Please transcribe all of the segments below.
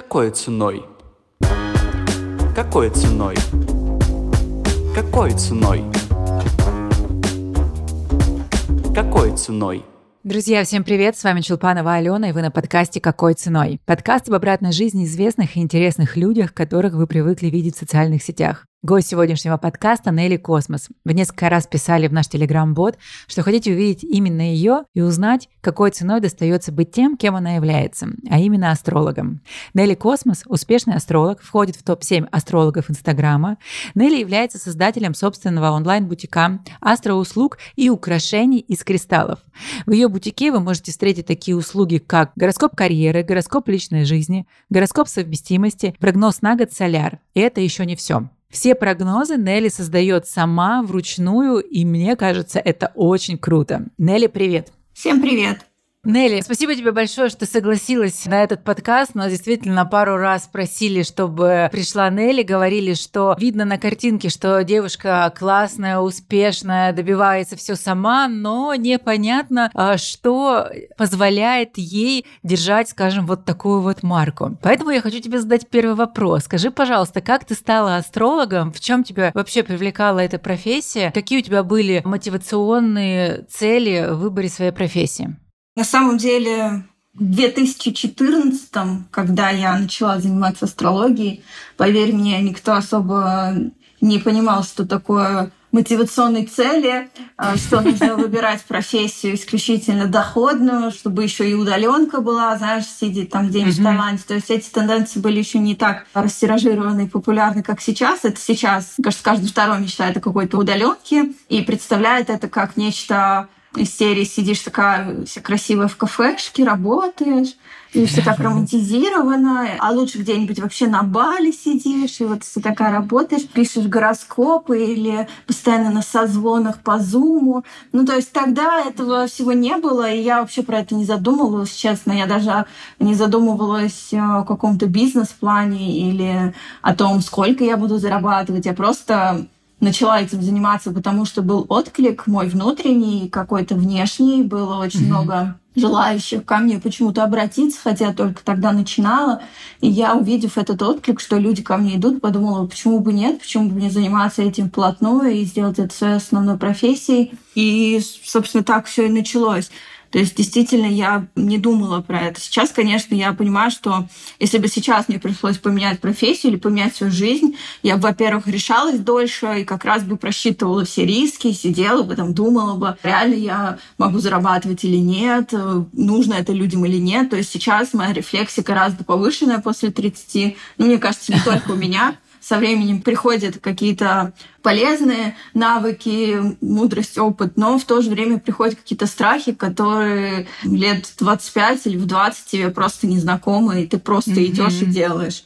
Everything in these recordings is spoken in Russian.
Какой ценой? Какой ценой? Какой ценой? Какой ценой? Друзья, всем привет! С вами Чулпанова Алена, и вы на подкасте «Какой ценой?». Подкаст об обратной жизни известных и интересных людях, которых вы привыкли видеть в социальных сетях. Гость сегодняшнего подкаста Нелли Космос. Вы несколько раз писали в наш телеграм-бот, что хотите увидеть именно ее и узнать, какой ценой достается быть тем, кем она является, а именно астрологом. Нелли Космос – успешный астролог, входит в топ-7 астрологов Инстаграма. Нелли является создателем собственного онлайн-бутика, астроуслуг и украшений из кристаллов. В ее бутике вы можете встретить такие услуги, как гороскоп карьеры, гороскоп личной жизни, гороскоп совместимости, прогноз на год соляр. И это еще не все. Все прогнозы Нелли создает сама вручную, и мне кажется, это очень круто. Нелли, привет! Всем привет! Нелли, спасибо тебе большое, что согласилась на этот подкаст. Нас действительно пару раз просили, чтобы пришла Нелли, говорили, что видно на картинке, что девушка классная, успешная, добивается все сама, но непонятно, а, что позволяет ей держать, скажем, вот такую вот марку. Поэтому я хочу тебе задать первый вопрос. Скажи, пожалуйста, как ты стала астрологом? В чем тебя вообще привлекала эта профессия? Какие у тебя были мотивационные цели в выборе своей профессии? На самом деле, в 2014, когда я начала заниматься астрологией, поверь мне, никто особо не понимал, что такое мотивационные цели, а, что нужно выбирать профессию исключительно доходную, чтобы еще и удаленка была, знаешь, сидеть там где-нибудь в Таиланде. То есть эти тенденции были еще не так растиражированы и популярны, как сейчас. Это сейчас, кажется, каждый второй мечтает о какой-то удаленке и представляет это как нечто из серии сидишь такая вся красивая в кафешке, работаешь, и все так романтизировано, а лучше где-нибудь вообще на Бали сидишь, и вот ты такая работаешь, пишешь гороскопы или постоянно на созвонах по Зуму. Ну, то есть тогда этого всего не было, и я вообще про это не задумывалась, честно. Я даже не задумывалась о каком-то бизнес-плане или о том, сколько я буду зарабатывать. Я просто начала этим заниматься, потому что был отклик мой внутренний, какой-то внешний, было очень mm-hmm. много желающих ко мне почему-то обратиться, хотя только тогда начинала. И я, увидев этот отклик, что люди ко мне идут, подумала, почему бы нет, почему бы не заниматься этим вплотную и сделать это своей основной профессией. И, собственно, так все и началось. То есть действительно я не думала про это. Сейчас, конечно, я понимаю, что если бы сейчас мне пришлось поменять профессию или поменять свою жизнь, я бы, во-первых, решалась дольше и как раз бы просчитывала все риски, сидела бы там, думала бы, реально я могу зарабатывать или нет, нужно это людям или нет. То есть сейчас моя рефлексия гораздо повышенная после 30. Ну, мне кажется, не только у меня со временем приходят какие-то полезные навыки, мудрость, опыт, но в то же время приходят какие-то страхи, которые лет 25 или в 20 тебе просто незнакомы, и ты просто mm-hmm. идешь и делаешь.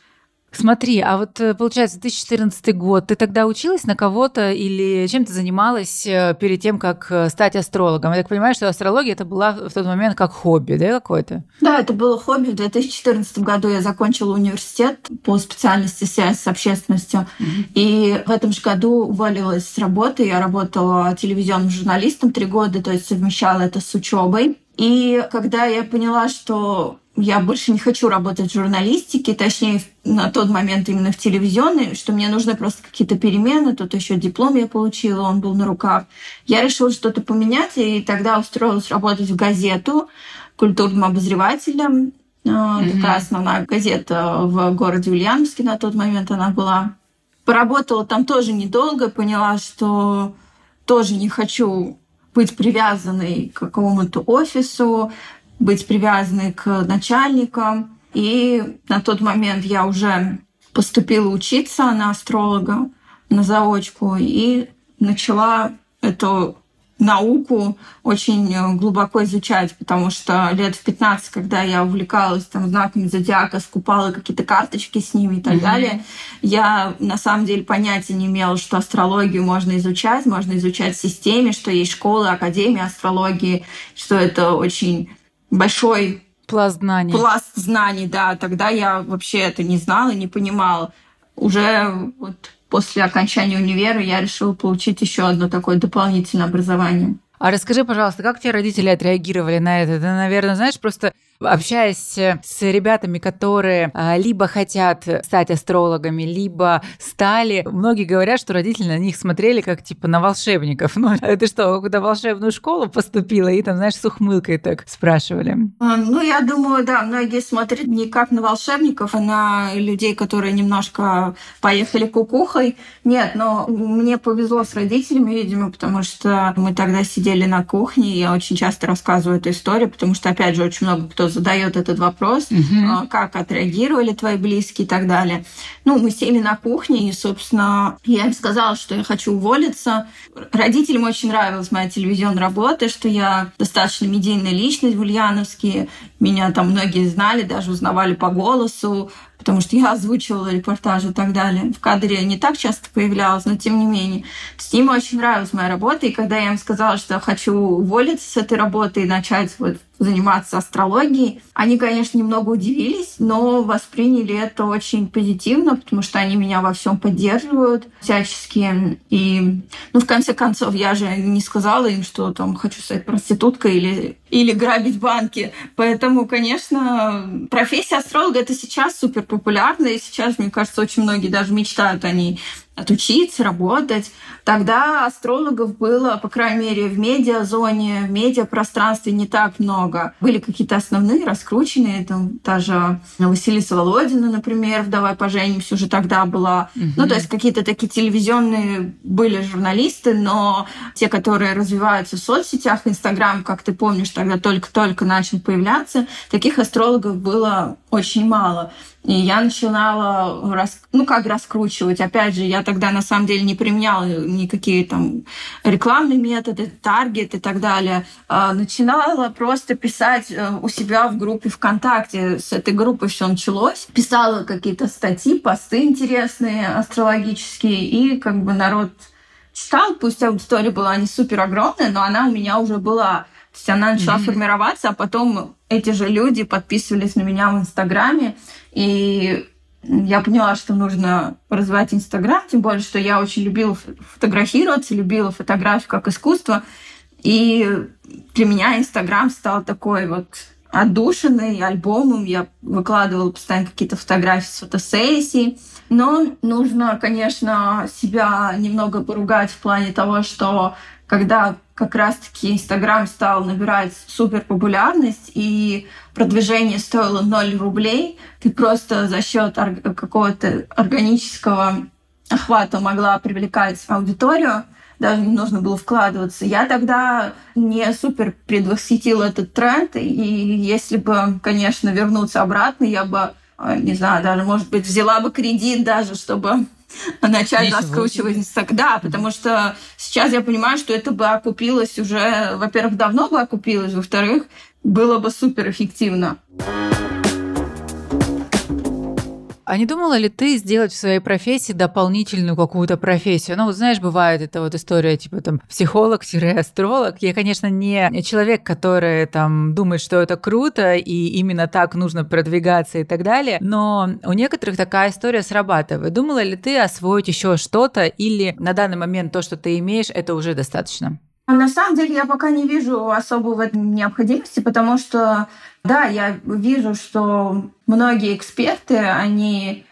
Смотри, а вот э, получается 2014 год, ты тогда училась на кого-то или чем ты занималась э, перед тем, как э, стать астрологом? Я так понимаю, что астрология это была в тот момент как хобби, да, какое-то? Да, это было хобби. В 2014 году я закончила университет по специальности связь с общественностью. Mm-hmm. И в этом же году уволилась с работы. Я работала телевизионным журналистом три года, то есть совмещала это с учебой. И когда я поняла, что я больше не хочу работать в журналистике, точнее, на тот момент именно в телевизионной, что мне нужны просто какие-то перемены. Тут еще диплом я получила, он был на руках. Я решила что-то поменять, и тогда устроилась работать в газету культурным обозревателем. Mm-hmm. Такая основная газета в городе Ульяновске на тот момент она была. Поработала там тоже недолго, поняла, что тоже не хочу быть привязанной к какому-то офису, быть привязанной к начальникам. И на тот момент я уже поступила учиться на астролога, на заочку, и начала эту науку очень глубоко изучать, потому что лет в 15, когда я увлекалась там знаками зодиака, скупала какие-то карточки с ними и так mm-hmm. далее, я на самом деле понятия не имела, что астрологию можно изучать, можно изучать в системе, что есть школы, академии астрологии, что это очень большой пласт знаний. Пласт знаний, да. Тогда я вообще это не знала, не понимала. Уже вот после окончания универа я решила получить еще одно такое дополнительное образование. А расскажи, пожалуйста, как тебе родители отреагировали на это? Ты, наверное, знаешь, просто Общаясь с ребятами, которые а, либо хотят стать астрологами, либо стали, многие говорят, что родители на них смотрели как типа на волшебников. Ну, ты что, куда волшебную школу поступила? И там, знаешь, с ухмылкой так спрашивали. А, ну, я думаю, да, многие смотрят не как на волшебников, а на людей, которые немножко поехали кукухой. Нет, но мне повезло с родителями, видимо, потому что мы тогда сидели на кухне, и я очень часто рассказываю эту историю, потому что, опять же, очень много кто задает этот вопрос, угу. как отреагировали твои близкие и так далее. Ну, мы сели на кухне, и, собственно, я им сказала, что я хочу уволиться. Родителям очень нравилась моя телевизионная работа, что я достаточно медийная личность в Ульяновске. Меня там многие знали, даже узнавали по голосу потому что я озвучивала репортажи и так далее. В кадре не так часто появлялась, но тем не менее. С ним очень нравилась моя работа, и когда я им сказала, что я хочу уволиться с этой работы и начать вот заниматься астрологией. Они, конечно, немного удивились, но восприняли это очень позитивно, потому что они меня во всем поддерживают всячески. И, ну, в конце концов, я же не сказала им, что там хочу стать проституткой или, или грабить банки. Поэтому, конечно, профессия астролога это сейчас супер популярна, и сейчас, мне кажется, очень многие даже мечтают о ней отучиться, работать. Тогда астрологов было, по крайней мере, в медиазоне, в медиапространстве не так много. Были какие-то основные, раскрученные, там та же Василиса Володина, например, «Давай поженимся» уже тогда была. Угу. Ну, то есть какие-то такие телевизионные были журналисты, но те, которые развиваются в соцсетях, Инстаграм, как ты помнишь, тогда только-только начал появляться, таких астрологов было очень мало. И я начинала, рас... ну как раскручивать. Опять же, я тогда на самом деле не применяла никакие там рекламные методы, таргет и так далее. А начинала просто писать э, у себя в группе ВКонтакте. С этой группы все началось. Писала какие-то статьи, посты интересные, астрологические. И как бы народ читал, пусть аудитория была не супер огромная, но она у меня уже была. То есть она начала mm-hmm. формироваться, а потом эти же люди подписывались на меня в Инстаграме. И я поняла, что нужно развивать Инстаграм, тем более, что я очень любила фотографироваться, любила фотографию как искусство. И для меня Инстаграм стал такой вот отдушенный альбомом. Я выкладывала постоянно какие-то фотографии с фотосессий. Но нужно, конечно, себя немного поругать в плане того, что когда как раз-таки Инстаграм стал набирать супер популярность, и продвижение стоило 0 рублей, ты просто за счет какого-то органического охвата могла привлекать аудиторию, даже не нужно было вкладываться. Я тогда не супер предвосхитила этот тренд, и если бы, конечно, вернуться обратно, я бы, не знаю, даже, может быть, взяла бы кредит даже, чтобы начать Ничего раскручивать Инстаграм. Да, потому что сейчас я понимаю, что это бы окупилось уже, во-первых, давно бы окупилось, во-вторых, было бы супер эффективно. А не думала ли ты сделать в своей профессии дополнительную какую-то профессию? Ну, вот знаешь, бывает эта вот история, типа там психолог-астролог. Я, конечно, не человек, который там думает, что это круто, и именно так нужно продвигаться и так далее, но у некоторых такая история срабатывает. Думала ли ты освоить еще что-то, или на данный момент то, что ты имеешь, это уже достаточно? На самом деле я пока не вижу особо в этом необходимости, потому что, да, я вижу, что многие эксперты, они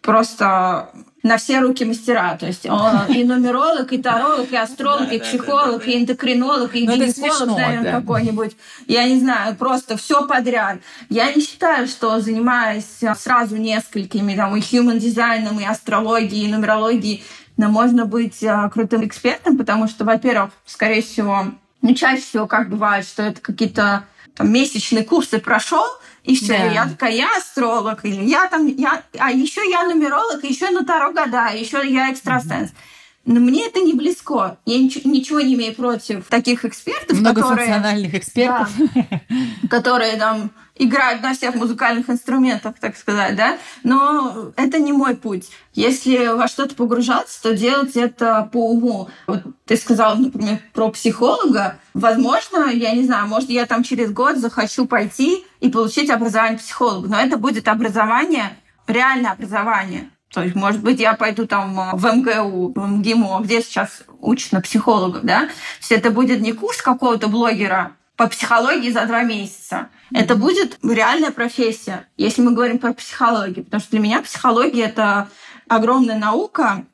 просто на все руки мастера. То есть он и нумеролог, и таролог, и астролог, и психолог, и эндокринолог, и ну, гинеколог, наверное, какой-нибудь. Я не знаю, просто все подряд. Я не считаю, что занимаясь сразу несколькими, там, и human дизайном, и астрологией, и нумерологией, но можно быть а, крутым экспертом, потому что, во-первых, скорее всего, ну, чаще всего как бывает, что это какие-то там, месячные курсы прошел, и все, да. я такая, я астролог, или я там, я, а еще я нумеролог, еще на Таро гадаю, еще я экстрасенс. Mm-hmm. Но мне это не близко. Я ничего, ничего не имею против таких экспертов, Многофункциональных которые, экспертов. Да, которые там играют на всех музыкальных инструментах, так сказать, да. Но это не мой путь. Если во что-то погружаться, то делать это по уму. Вот ты сказал, например, про психолога. Возможно, я не знаю, может, я там через год захочу пойти и получить образование психолога. Но это будет образование, реальное образование то есть, может быть, я пойду там э, в МГУ, в МГИМО, где сейчас учат на психологов, да? То есть это будет не курс какого-то блогера, по психологии за два месяца. Mm-hmm. Это будет реальная профессия, если мы говорим про психологию. Потому что для меня психология это огромная наука.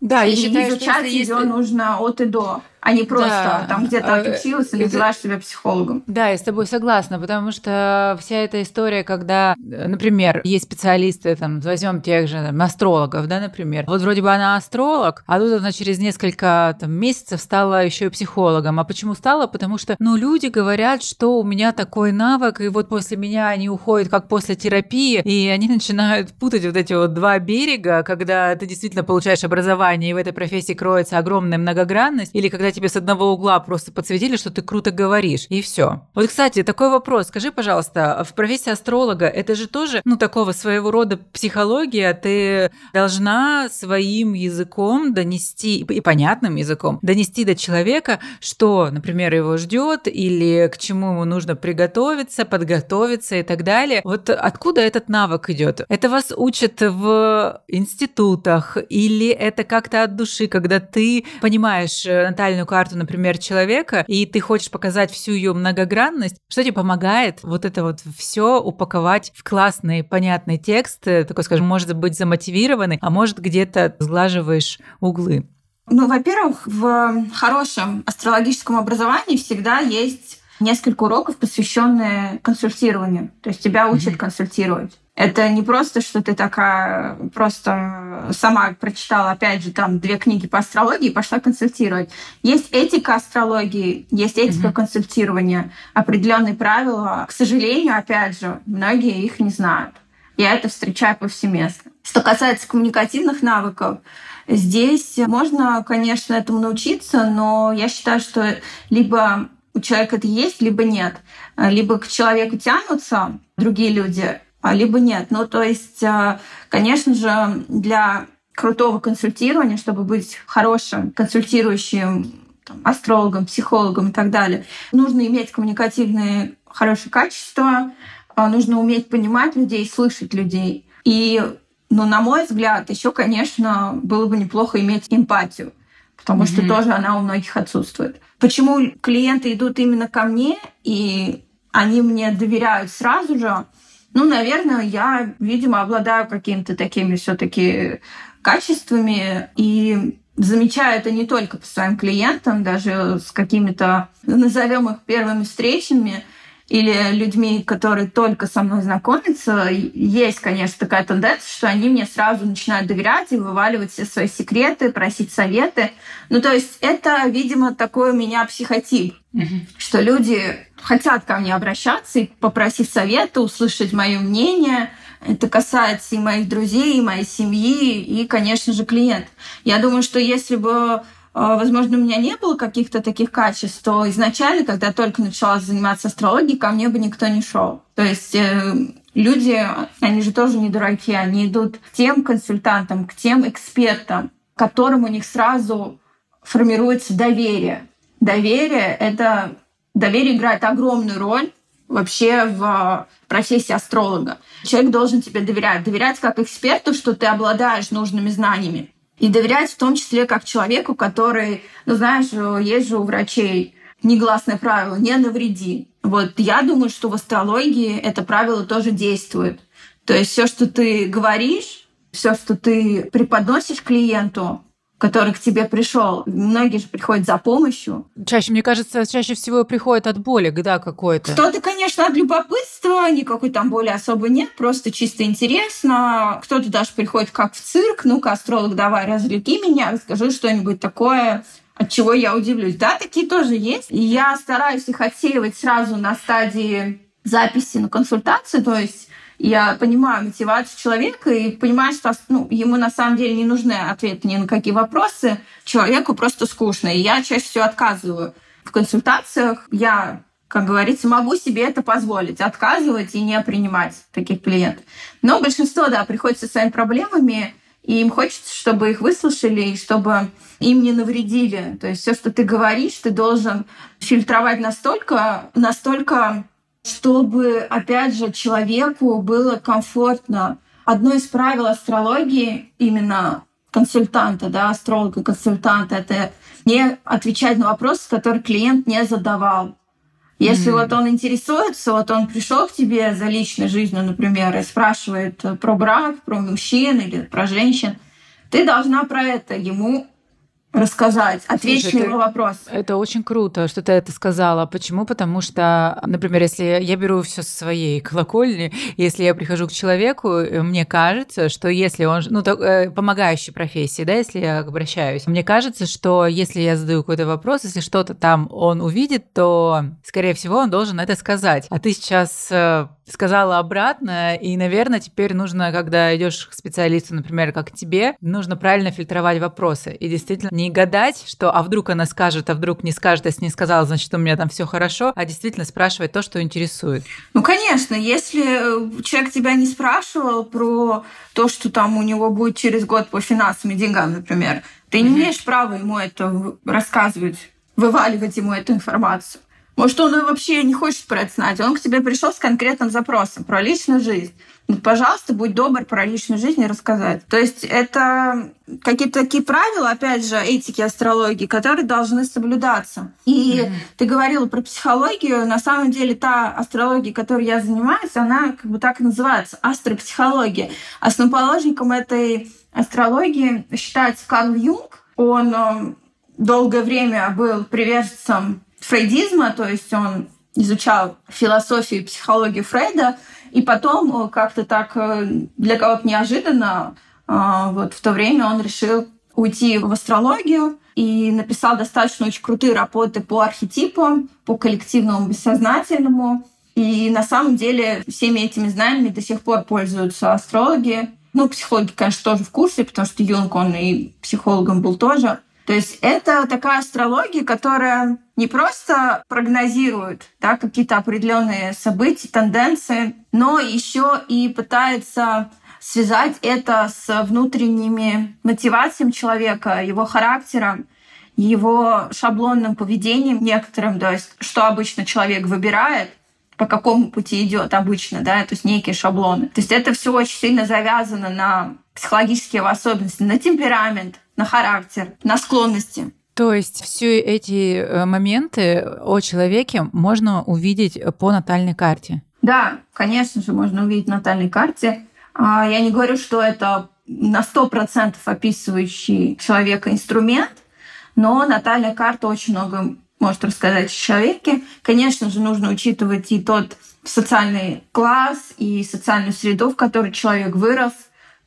Да, и я считаю, изучать что ее есть... нужно от и до а не просто Да. там где-то А, отучилась и это- называешь себя психологом. Да, я с тобой согласна, потому что вся эта история, когда, например, есть специалисты, там, возьмем тех же там, астрологов, да, например. Вот вроде бы она астролог, а тут она через несколько там, месяцев стала еще и психологом. А почему стала? Потому что, ну, люди говорят, что у меня такой навык, и вот после меня они уходят как после терапии, и они начинают путать вот эти вот два берега, когда ты действительно получаешь образование, и в этой профессии кроется огромная многогранность, или когда тебе с одного угла просто подсветили, что ты круто говоришь, и все. Вот, кстати, такой вопрос. Скажи, пожалуйста, в профессии астролога это же тоже, ну, такого своего рода психология. Ты должна своим языком донести, и понятным языком, донести до человека, что, например, его ждет, или к чему ему нужно приготовиться, подготовиться и так далее. Вот откуда этот навык идет? Это вас учат в институтах, или это как-то от души, когда ты понимаешь э, натальную карту, например, человека, и ты хочешь показать всю ее многогранность, что тебе помогает вот это вот все упаковать в классный, понятный текст, э, такой, скажем, может быть, замотивированный, а может, где-то сглаживаешь углы. Ну, во-первых, в хорошем астрологическом образовании всегда есть несколько уроков, посвященные консультированию. То есть тебя учат Мгм. консультировать. Это не просто, что ты такая просто сама прочитала, опять же, там две книги по астрологии и пошла консультировать. Есть этика астрологии, есть этика Мгм. консультирования, определенные правила. К сожалению, опять же, многие их не знают. Я это встречаю повсеместно. Что касается коммуникативных навыков, здесь можно, конечно, этому научиться, но я считаю, что либо у человека это есть, либо нет. Либо к человеку тянутся другие люди, либо нет. Ну, то есть, а, конечно же, для крутого консультирования, чтобы быть хорошим консультирующим там, астрологом, психологом и так далее, нужно иметь коммуникативные хорошие качества, а, нужно уметь понимать людей, слышать людей. И, ну, на мой взгляд, еще, конечно, было бы неплохо иметь эмпатию, потому что Мгм. тоже она у многих отсутствует. Почему клиенты идут именно ко мне, и они мне доверяют сразу же? Ну, наверное, я, видимо, обладаю какими-то такими все-таки качествами и замечаю это не только по своим клиентам, даже с какими-то, назовем их первыми встречами, или людьми, которые только со мной знакомятся, есть, конечно, такая тенденция, что они мне сразу начинают доверять и вываливать все свои секреты, просить советы. Ну, то есть это, видимо, такой у меня психотип, что люди хотят ко мне обращаться и попросить совета, услышать мое мнение. Это касается и моих друзей, и моей семьи, и, конечно же, клиент. Я думаю, что если бы Возможно, у меня не было каких-то таких качеств, то изначально, когда я только начала заниматься астрологией, ко мне бы никто не шел. То есть э, люди, они же тоже не дураки, они идут к тем консультантам, к тем экспертам, к которым у них сразу формируется доверие. Доверие — это... Доверие играет огромную роль вообще в профессии астролога. Человек должен тебе доверять. Доверять как эксперту, что ты обладаешь нужными знаниями. И доверять в том числе как человеку, который, ну знаешь, есть же у врачей негласное правило «не навреди». Вот я думаю, что в астрологии это правило тоже действует. То есть все, что ты говоришь, все, что ты преподносишь клиенту, который к тебе пришел, многие же приходят за помощью. Чаще, мне кажется, чаще всего приходит от боли, да, какой-то. Кто-то, конечно, от любопытства, никакой там боли особо нет, просто чисто интересно. Кто-то даже приходит как в цирк, ну-ка, астролог, давай, развлеки меня, расскажи что-нибудь такое, от чего я удивлюсь. Да, такие тоже есть. И я стараюсь их отсеивать сразу на стадии записи на консультацию, то есть я понимаю мотивацию человека и понимаю, что ну, ему на самом деле не нужны ответы ни на какие вопросы, человеку просто скучно. И я чаще всего отказываю в консультациях. Я, как говорится, могу себе это позволить, отказывать и не принимать таких клиентов. Но большинство, да, приходит со своими проблемами, и им хочется, чтобы их выслушали, и чтобы им не навредили. То есть все, что ты говоришь, ты должен фильтровать настолько, настолько чтобы, опять же, человеку было комфортно. Одно из правил астрологии именно консультанта, да, астролога-консультанта, это не отвечать на вопросы, которые клиент не задавал. Если mm. вот он интересуется, вот он пришел к тебе за личной жизнью, например, и спрашивает про брак, про мужчин или про женщин, ты должна про это ему рассказать, ответить Слушай, на его вопрос. Это очень круто, что ты это сказала. Почему? Потому что, например, если я беру все со своей колокольни, если я прихожу к человеку, э, мне кажется, что если он, ну, так, э, помогающей профессии, да, если я обращаюсь, мне кажется, что если я задаю какой-то вопрос, если что-то там он увидит, то, скорее всего, он должен это сказать. А ты сейчас э, сказала обратно, и, наверное, теперь нужно, когда идешь к специалисту, например, как к тебе, нужно правильно фильтровать вопросы. И действительно не гадать, что а вдруг она скажет, а вдруг не скажет, если не сказала, значит, у меня там все хорошо, а действительно спрашивать то, что интересует. Ну, конечно, если э, человек тебя не спрашивал про то, что там у него будет через год по финансам и деньгам, например, ты не имеешь права ему это рассказывать, вываливать ему эту информацию. Может, он вообще не хочет про это знать. Он к тебе пришел с конкретным запросом про личную жизнь. Ну, пожалуйста, будь добр про личную жизнь и рассказать. То есть это какие-то такие правила, опять же, этики астрологии, которые должны соблюдаться. И mm-hmm. ты говорила про психологию. На самом деле та астрология, которой я занимаюсь, она как бы так и называется – астропсихология. Основоположником этой астрологии считается Карл Юнг. Он э, долгое время был приверженцем фрейдизма, то есть он изучал философию и психологию Фрейда, и потом э, как-то так э, для кого-то неожиданно э, вот в то время он решил уйти в астрологию и написал достаточно очень крутые работы по архетипам, по коллективному бессознательному. И на самом деле всеми этими знаниями до сих пор пользуются астрологи. Ну, психологи, конечно, тоже в курсе, потому что Юнг, он и психологом был тоже. То есть это такая астрология, которая не просто прогнозирует да, какие-то определенные события, тенденции, но еще и пытается связать это с внутренними мотивациями человека, его характером, его шаблонным поведением некоторым, то есть что обычно человек выбирает, по какому пути идет обычно, да, то есть некие шаблоны. То есть это все очень сильно завязано на психологические особенности, на темперамент, на характер, на склонности. То есть все эти э, моменты о человеке можно увидеть по натальной карте? Да, конечно же, можно увидеть на натальной карте. А, я не говорю, что это на 100% описывающий человека инструмент, но натальная карта очень много может рассказать о человеке. Конечно же, нужно учитывать и тот социальный класс, и социальную среду, в которой человек вырос,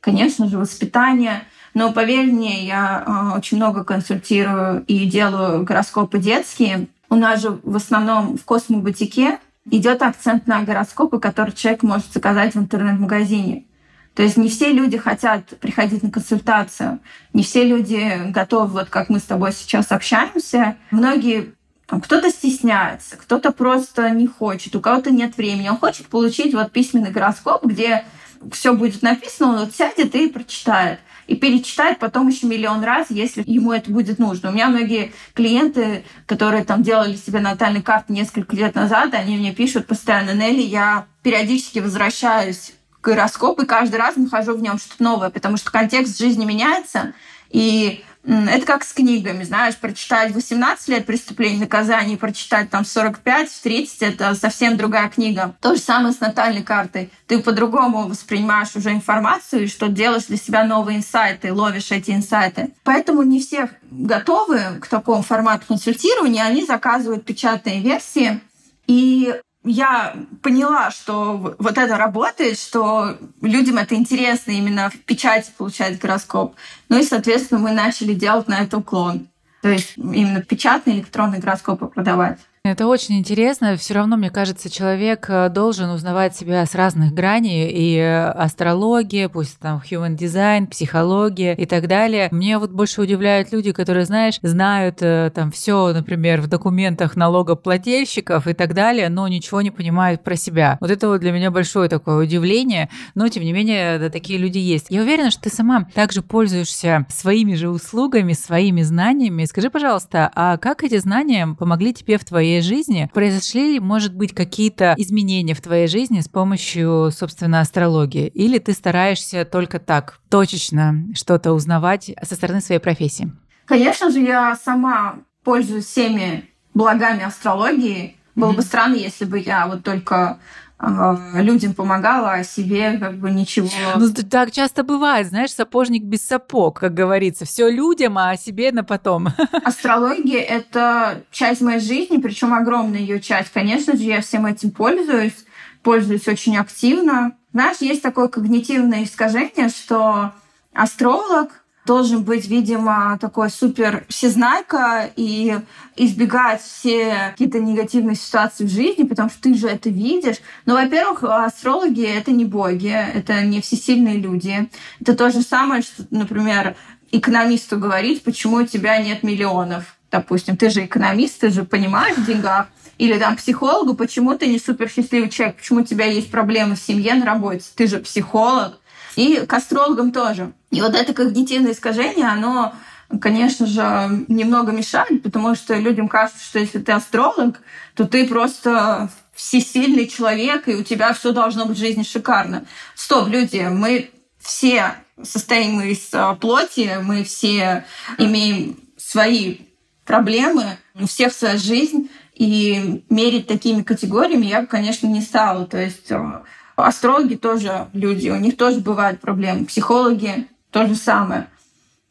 конечно же, воспитание – но поверь мне, я э, очень много консультирую и делаю гороскопы детские. У нас же в основном в космобутике идет акцент на гороскопы, которые человек может заказать в интернет-магазине. То есть не все люди хотят приходить на консультацию, не все люди готовы, вот как мы с тобой сейчас общаемся. Многие кто-то стесняется, кто-то просто не хочет, у кого-то нет времени. Он хочет получить вот письменный гороскоп, где все будет написано, он вот сядет и прочитает и перечитает потом еще миллион раз, если ему это будет нужно. У меня многие клиенты, которые там делали себе натальные карты несколько лет назад, они мне пишут постоянно, Нелли, я периодически возвращаюсь к гороскопу и каждый раз нахожу в нем что-то новое, потому что контекст жизни меняется, и это как с книгами, знаешь, прочитать 18 лет преступления и наказаний, прочитать там 45, 30 — это совсем другая книга. То же самое с натальной картой. Ты по-другому воспринимаешь уже информацию и что делаешь для себя новые инсайты, ловишь эти инсайты. Поэтому не все готовы к такому формату консультирования, они заказывают печатные версии. И я поняла, что вот это работает, что людям это интересно именно в печати получать гороскоп. Ну и, соответственно, мы начали делать на это уклон. То есть именно печатные электронные гороскопы продавать. Это очень интересно. Все равно, мне кажется, человек э, должен узнавать себя с разных граней. И астрология, пусть там human design, психология и так далее. Мне вот больше удивляют люди, которые, знаешь, знают э, там все, например, в документах налогоплательщиков и так далее, но ничего не понимают про себя. Вот это вот для меня большое такое удивление. Но, тем не менее, да, такие люди есть. Я уверена, что ты сама также пользуешься своими же услугами, своими знаниями. Скажи, пожалуйста, а как эти знания помогли тебе в твоей твоей жизни. Произошли ли, может быть, какие-то изменения в твоей жизни с помощью, собственно, астрологии? Или ты стараешься только так, точечно что-то узнавать со стороны своей профессии? Конечно же, я сама пользуюсь всеми благами астрологии, Было бы странно, если бы я вот только людям помогала, а себе как бы ничего. Ну, так часто бывает, знаешь, сапожник без сапог, как говорится. Все людям, а себе на потом. Астрология — это часть моей жизни, причем огромная ее часть. Конечно же, я всем этим пользуюсь, пользуюсь очень активно. Знаешь, есть такое когнитивное искажение, что астролог должен быть, видимо, такой супер всезнайка и избегать все какие-то негативные ситуации в жизни, потому что ты же это видишь. Но, во-первых, астрологи — это не боги, это не всесильные люди. Это то же самое, что, например, экономисту говорить, почему у тебя нет миллионов. Допустим, ты же экономист, ты же понимаешь в деньгах. Или там психологу, почему ты не супер счастливый человек, почему у тебя есть проблемы в семье, на работе. Ты же психолог, и к астрологам тоже. И вот это когнитивное искажение, оно конечно же, немного мешает, потому что людям кажется, что если ты астролог, то ты просто всесильный человек, и у тебя все должно быть в жизни шикарно. Стоп, люди, мы все состоим из а, плоти, мы все имеем свои проблемы, у всех своя жизнь, и мерить такими категориями я бы, конечно, не стала. То есть а, Астрологи тоже люди, у них тоже бывают проблемы. Психологи то же самое.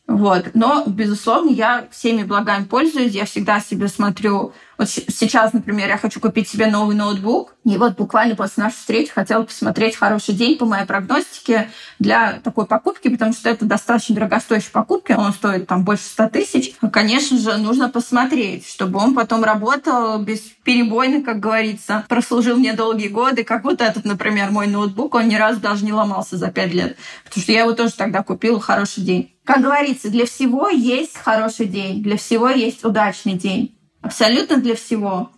Вот. Но, безусловно, я всеми благами пользуюсь. Я всегда себе смотрю вот сейчас, например, я хочу купить себе новый ноутбук, и вот буквально после нашей встречи хотела посмотреть хороший день по моей прогностике для такой покупки, потому что это достаточно дорогостоящая покупка, он стоит там больше 100 тысяч. Конечно же, нужно посмотреть, чтобы он потом работал без перебойно, как говорится, прослужил мне долгие годы, как вот этот, например, мой ноутбук, он ни разу даже не ломался за 5 лет, потому что я его тоже тогда купила хороший день. Как говорится, для всего есть хороший день, для всего есть удачный день. Абсолютно для всего.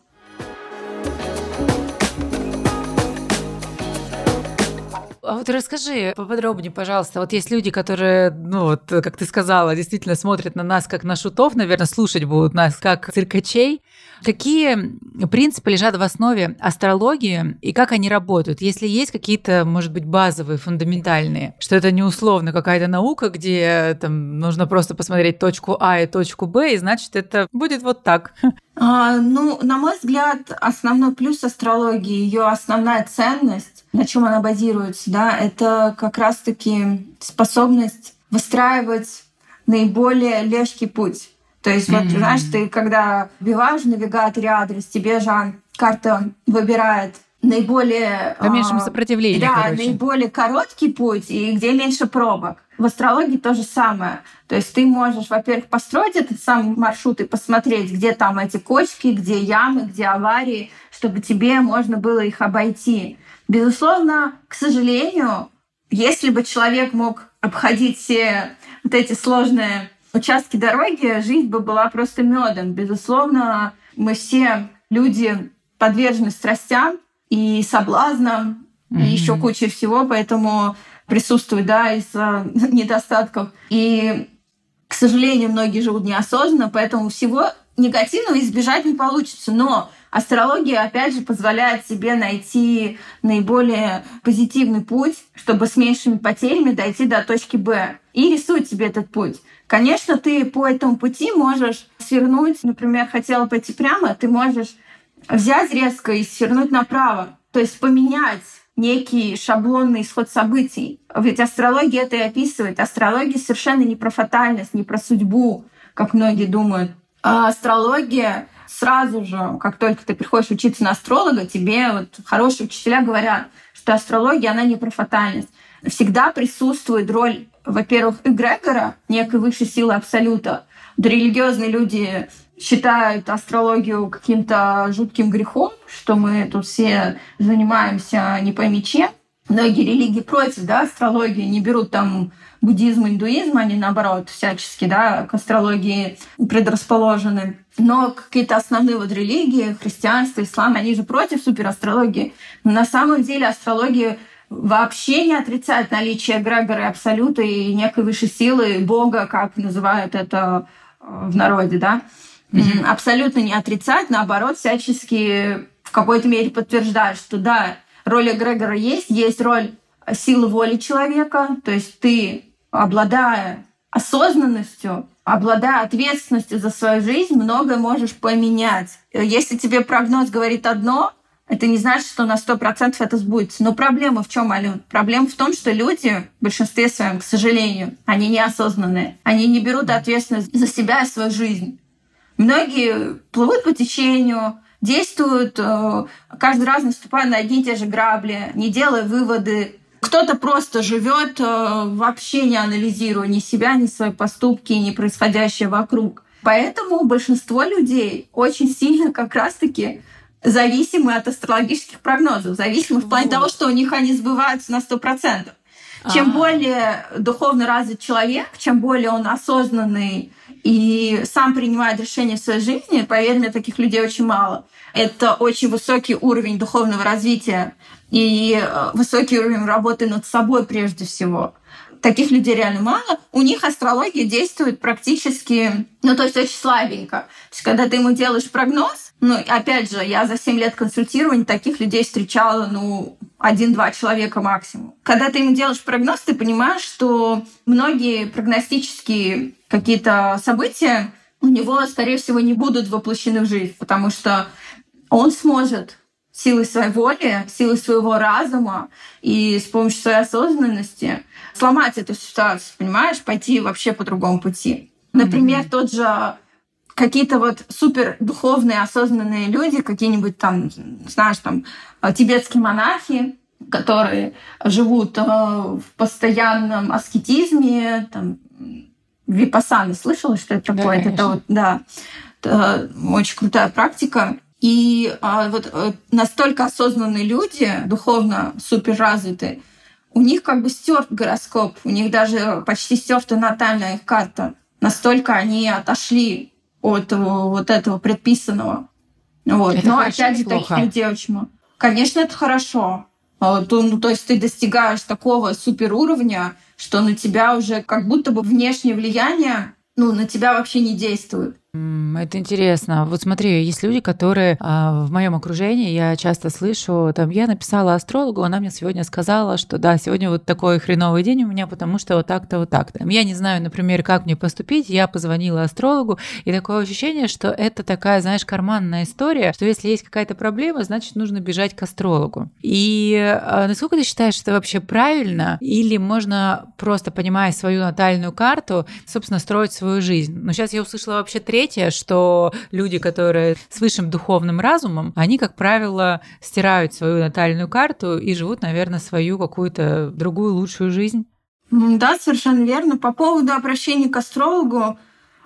А вот расскажи поподробнее, пожалуйста. Вот есть люди, которые, ну вот, как ты сказала, действительно смотрят на нас как на шутов, наверное, слушать будут нас как циркачей. Какие принципы лежат в основе астрологии и как они работают? Если есть какие-то, может быть, базовые, фундаментальные, что это не условно какая-то наука, где там нужно просто посмотреть точку А и точку Б, и значит, это будет вот так. А, ну, на мой взгляд, основной плюс астрологии, ее основная ценность, на чем она базируется, да, это как раз-таки способность выстраивать наиболее легкий путь то есть, вот, mm-hmm. знаешь, ты когда вбиваешь в навигаторе адрес, тебе же карта выбирает наиболее... По меньшему а, сопротивлению, Да, короче. наиболее короткий путь и где меньше пробок. В астрологии то же самое. То есть ты можешь, во-первых, построить этот самый маршрут и посмотреть, где там эти кочки, где ямы, где аварии, чтобы тебе можно было их обойти. Безусловно, к сожалению, если бы человек мог обходить все вот эти сложные участке дороги жизнь бы была просто медом. Безусловно, мы все люди подвержены страстям и соблазнам, mm-hmm. и еще куче всего, поэтому присутствует, да, из недостатков. И, к сожалению, многие живут неосознанно, поэтому всего негативного избежать не получится. Но астрология, опять же, позволяет себе найти наиболее позитивный путь, чтобы с меньшими потерями дойти до точки Б. И рисует тебе этот путь. Конечно, ты по этому пути можешь свернуть, например, хотела пойти прямо, ты можешь взять резко и свернуть направо, то есть поменять некий шаблонный исход событий. Ведь астрология это и описывает. Астрология совершенно не про фатальность, не про судьбу, как многие думают. А астрология сразу же, как только ты приходишь учиться на астролога, тебе вот хорошие учителя говорят, что астрология, она не про фатальность. Всегда присутствует роль во-первых, эгрегора, некой высшей силы абсолюта. Да религиозные люди считают астрологию каким-то жутким грехом, что мы тут все занимаемся не пойми чем. Многие религии против да, астрологии, не берут там буддизм, индуизм, они наоборот всячески да, к астрологии предрасположены. Но какие-то основные вот религии, христианство, ислам, они же против суперастрологии. Но на самом деле астрология вообще не отрицает наличие эгрегора абсолюта и некой высшей силы, Бога, как называют это э, в народе, да, mm-hmm. абсолютно не отрицать, наоборот, всячески в какой-то мере подтверждает, что да, роль эгрегора есть, есть роль силы воли человека, то есть ты, обладая осознанностью, обладая ответственностью за свою жизнь, многое можешь поменять. Если тебе прогноз говорит одно, это не значит, что на 100% это сбудется. Но проблема в чем, Ален? Проблема в том, что люди, в большинстве своем, к сожалению, они неосознанные. Они не берут ответственность за себя и свою жизнь. Многие плывут по течению, действуют, э, каждый раз наступая на одни и те же грабли, не делая выводы. Кто-то просто живет, э, вообще не анализируя ни себя, ни свои поступки, ни происходящее вокруг. Поэтому большинство людей очень сильно как раз-таки зависимы от астрологических прогнозов, зависимы в плане того, что у них они сбываются на 100%. Чем А-а-а. более духовно развит человек, чем более он осознанный и сам принимает решения в своей жизни, поверь мне, таких людей очень мало. Это очень высокий уровень духовного развития и э, высокий уровень работы над собой прежде всего таких людей реально мало, у них астрология действует практически, ну, то есть очень слабенько. То есть, когда ты ему делаешь прогноз, ну, опять же, я за 7 лет консультирования таких людей встречала, ну, один-два человека максимум. Когда ты ему делаешь прогноз, ты понимаешь, что многие прогностические какие-то события у него, скорее всего, не будут воплощены в жизнь, потому что он сможет силой своей воли, силой своего разума и с помощью своей осознанности сломать эту ситуацию, понимаешь, пойти вообще по другому пути. Например, mm-hmm. тот же какие-то вот супер духовные, осознанные люди, какие-нибудь там, знаешь, там э, тибетские монахи, которые живут э, в постоянном аскетизме, там, випасаны, слышала, что это такое? Да, это вот, да, это очень крутая практика. И а, вот а, настолько осознанные люди, духовно супер развитые, у них как бы стерт гороскоп, у них даже почти стерта натальная их карта. Настолько они отошли от вот этого предписанного. Вот. Это Но опять же плохо. таких людей очень много. Конечно, это хорошо. А, то, ну, то есть ты достигаешь такого супер уровня, что на тебя уже как будто бы внешнее влияние ну, на тебя вообще не действует. Это интересно. Вот смотри, есть люди, которые а, в моем окружении, я часто слышу, там, я написала астрологу, она мне сегодня сказала, что да, сегодня вот такой хреновый день у меня, потому что вот так-то, вот так-то. Я не знаю, например, как мне поступить, я позвонила астрологу, и такое ощущение, что это такая, знаешь, карманная история, что если есть какая-то проблема, значит, нужно бежать к астрологу. И а, насколько ты считаешь, это вообще правильно? Или можно просто, понимая свою натальную карту, собственно, строить свою жизнь? Но сейчас я услышала вообще треть третье, что люди, которые с высшим духовным разумом, они, как правило, стирают свою натальную карту и живут, наверное, свою какую-то другую лучшую жизнь. Да, совершенно верно. По поводу обращения к астрологу,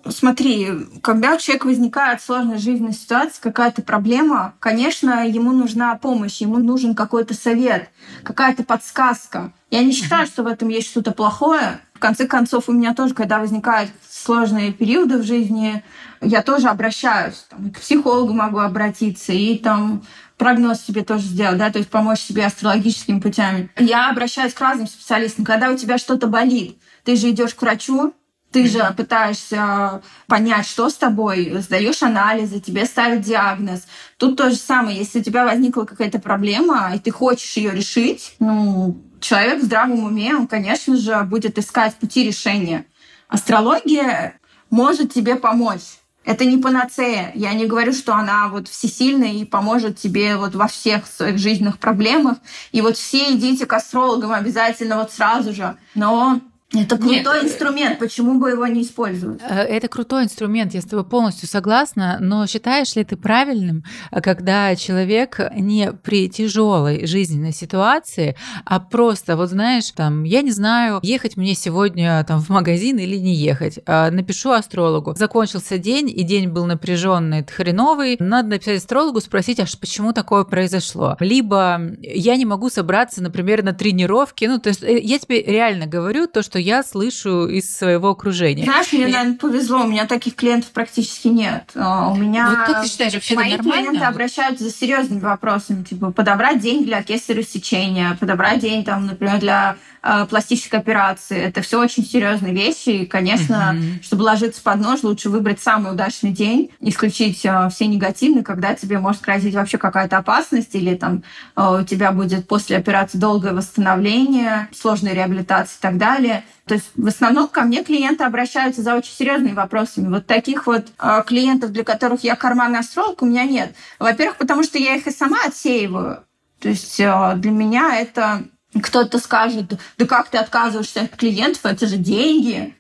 Смотри, когда у человека возникает сложная жизненная ситуация, какая-то проблема, конечно, ему нужна помощь, ему нужен какой-то совет, какая-то подсказка. Я не считаю, что в этом есть что-то плохое. В конце концов, у меня тоже, когда возникают сложные периоды в жизни, я тоже обращаюсь. Там, к психологу могу обратиться и там прогноз себе тоже сделать, да, то есть помочь себе астрологическими путями. Я обращаюсь к разным специалистам. Когда у тебя что-то болит, ты же идешь к врачу, ты же пытаешься понять, что с тобой, сдаешь анализы, тебе ставят диагноз. Тут то же самое. Если у тебя возникла какая-то проблема, и ты хочешь ее решить, ну, человек в здравом уме, он, конечно же, будет искать пути решения. Астрология может тебе помочь. Это не панацея. Я не говорю, что она вот всесильная и поможет тебе вот во всех своих жизненных проблемах. И вот все идите к астрологам обязательно вот сразу же. Но это крутой Нет, э, инструмент, почему бы его не использовать? Э, это крутой инструмент, я с тобой полностью согласна, но считаешь ли ты правильным, когда человек не при тяжелой жизненной ситуации, а просто, вот знаешь, там, я не знаю, ехать мне сегодня там в магазин или не ехать, напишу астрологу. Закончился день, и день был напряженный, хреновый, надо написать астрологу, спросить, а почему такое произошло? Либо я не могу собраться, например, на тренировки, ну, то есть э, я тебе реально говорю то, что я слышу из своего окружения. Знаешь, мне, наверное, повезло, у меня таких клиентов практически нет. А, у меня вот как ты считаешь, вообще мои нормально? клиенты обращаются за серьезными вопросами, типа подобрать день для кесарево сечения, подобрать день, там, например, для э, пластической операции. Это все очень серьезные вещи. И, конечно, uh-huh. чтобы ложиться под нож, лучше выбрать самый удачный день, исключить э, все негативные, когда тебе может грозить вообще какая-то опасность, или там э, у тебя будет после операции долгое восстановление, сложная реабилитация и так далее. То есть в основном ко мне клиенты обращаются за очень серьезными вопросами. Вот таких вот э, клиентов, для которых я карманный астролог, у меня нет. Во-первых, потому что я их и сама отсеиваю. То есть э, для меня это кто-то скажет, да как ты отказываешься от клиентов, это же деньги.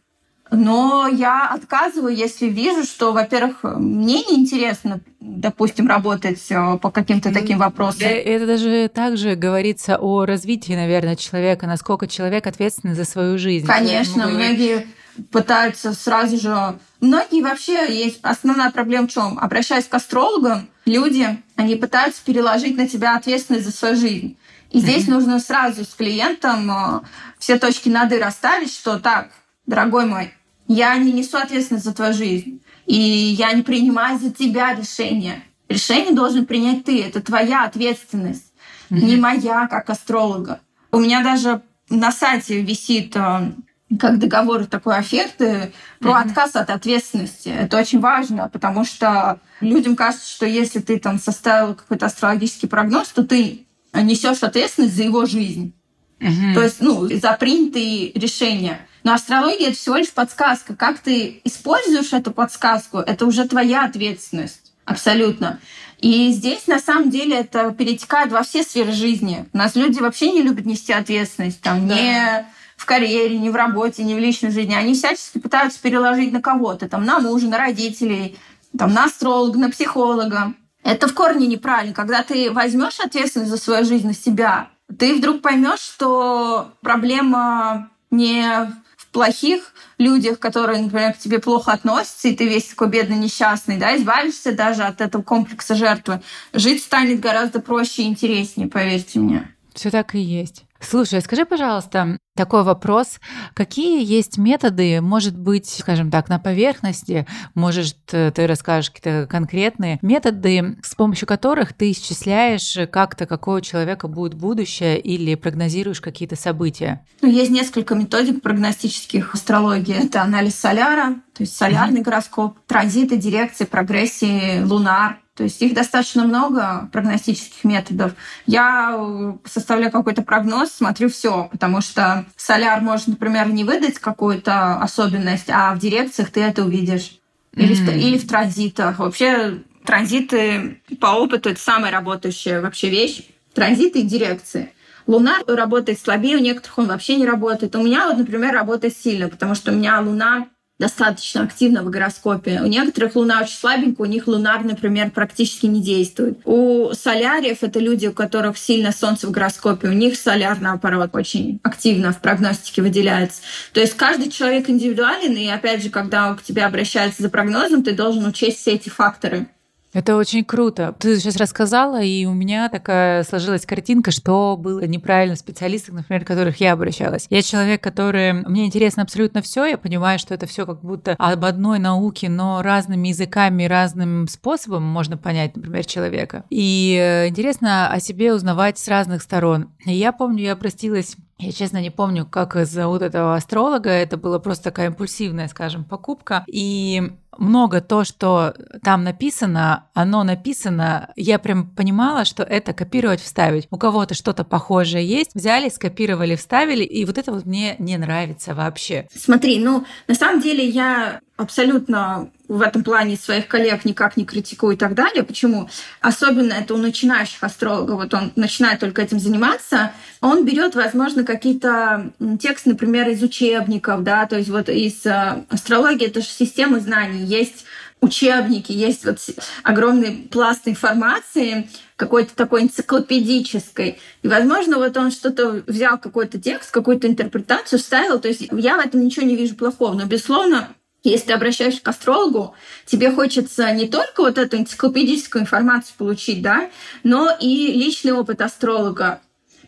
Но я отказываю, если вижу, что, во-первых, мне неинтересно, допустим, работать э, по каким-то таким вопросам. Это даже также говорится о развитии, наверное, человека, насколько человек ответственный за свою жизнь. Конечно, многие пытаются сразу же... Многие вообще есть основная проблема в чем? Обращаясь к астрологам, люди, они пытаются переложить на тебя ответственность за свою жизнь. И здесь mm-hmm. нужно сразу с клиентом э, все точки над «и» расставить, что так, дорогой мой, я не несу ответственность за твою жизнь. И я не принимаю за тебя решение. Решение должен принять ты. Это твоя ответственность, mm-hmm. не моя, как астролога. У меня даже на сайте висит э, как договор такой оферты про mm-hmm. отказ от ответственности. Это очень важно, потому что людям кажется, что если ты там составил какой-то астрологический прогноз, то ты несешь ответственность за его жизнь. Mm-hmm. То есть, ну, за принятые решения. Но астрология это всего лишь подсказка. Как ты используешь эту подсказку, это уже твоя ответственность. Абсолютно. И здесь, на самом деле, это перетекает во все сферы жизни. У нас люди вообще не любят нести ответственность. Там, да. не в карьере, не в работе, не в личной жизни. Они всячески пытаются переложить на кого-то. Там, на мужа, на родителей, там, на астролога, на психолога. Это в корне неправильно. Когда ты возьмешь ответственность за свою жизнь на себя, ты вдруг поймешь, что проблема не плохих людях, которые, например, к тебе плохо относятся, и ты весь такой бедный, несчастный, да, избавишься даже от этого комплекса жертвы, жить станет гораздо проще и интереснее, поверьте мне. Все так и есть. Слушай, скажи, пожалуйста, такой вопрос. Какие есть методы, может быть, скажем так, на поверхности, может, э, ты расскажешь какие-то конкретные методы, с помощью которых ты исчисляешь как-то, какое у человека будет будущее или прогнозируешь какие-то события? Ну, есть несколько методик прогностических астрологии. Это анализ соляра, то есть солярный mm-hmm. гороскоп, транзиты, дирекции, прогрессии, лунар, то есть их достаточно много прогностических методов. Я э, составляю какой-то прогноз, смотрю все, потому что соляр может, например, не выдать какую-то особенность, а в дирекциях ты это увидишь. Или, mm-hmm. в, или в транзитах. Вообще транзиты по опыту это самая работающая вообще вещь. Транзиты и дирекции. Луна работает слабее, у некоторых он вообще не работает. У меня вот, например, работает сильно, потому что у меня Луна достаточно активно в гороскопе. У некоторых Луна очень слабенькая, у них Лунар, например, практически не действует. У соляриев это люди, у которых сильно Солнце в гороскопе, у них соляр, наоборот, очень активно в прогностике выделяется. То есть каждый человек индивидуален, и опять же, когда к тебе обращаются за прогнозом, ты должен учесть все эти факторы. Это очень круто. Ты сейчас рассказала, и у меня такая сложилась картинка, что было неправильно в специалистах, например, которых я обращалась. Я человек, который... Мне интересно абсолютно все. Я понимаю, что это все как будто об одной науке, но разными языками, разным способом можно понять, например, человека. И э, интересно о себе узнавать с разных сторон. Я помню, я обратилась я, честно, не помню, как зовут этого астролога. Это была просто такая импульсивная, скажем, покупка. И много то, что там написано, оно написано, я прям понимала, что это копировать, вставить. У кого-то что-то похожее есть, взяли, скопировали, вставили, и вот это вот мне не нравится вообще. Смотри, ну, на самом деле я абсолютно в этом плане своих коллег никак не критикую и так далее. Почему? Особенно это у начинающих астрологов. Вот он начинает только этим заниматься. Он берет, возможно, какие-то тексты, например, из учебников, да, то есть вот из э, астрологии, это же система знаний. Есть учебники, есть вот огромный пласт информации, какой-то такой энциклопедической. И, возможно, вот он что-то взял, какой-то текст, какую-то интерпретацию, вставил. То есть я в этом ничего не вижу плохого. Но, безусловно, если ты обращаешься к астрологу, тебе хочется не только вот эту энциклопедическую информацию получить, да, но и личный опыт астролога,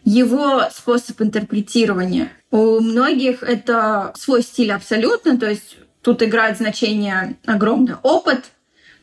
его способ интерпретирования. У многих это свой стиль абсолютно, то есть тут играет значение огромный опыт,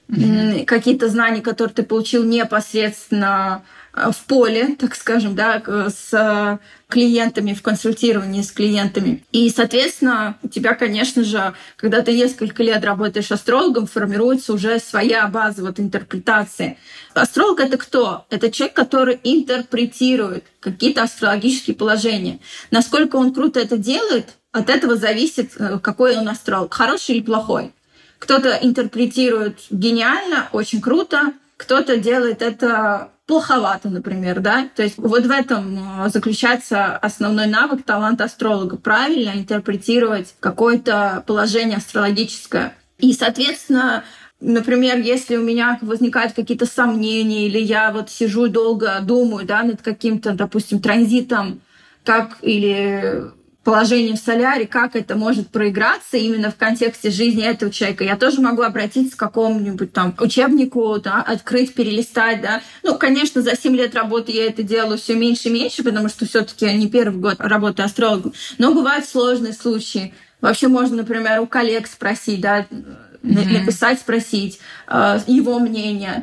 mm-hmm. какие-то знания, которые ты получил непосредственно в поле, так скажем, да, с клиентами, в консультировании с клиентами. И, соответственно, у тебя, конечно же, когда ты несколько лет работаешь астрологом, формируется уже своя база вот интерпретации. Астролог — это кто? Это человек, который интерпретирует какие-то астрологические положения. Насколько он круто это делает, от этого зависит, э, какой он астролог, хороший или плохой. Кто-то интерпретирует гениально, очень круто, кто-то делает это плоховато, например, да. То есть вот в этом э, заключается основной навык талант астролога. Правильно интерпретировать какое-то положение астрологическое. И, соответственно, Например, если у меня возникают какие-то сомнения, или я вот сижу долго думаю да, над каким-то, допустим, транзитом, как или положением в соляре, как это может проиграться именно в контексте жизни этого человека. Я тоже могу обратиться к какому-нибудь там учебнику, да, открыть, перелистать, да. Ну, конечно, за 7 лет работы я это делаю все меньше и меньше, потому что все таки не первый год работы астрологом. Но бывают сложные случаи. Вообще можно, например, у коллег спросить, да, mm-hmm. написать, спросить э, его мнение.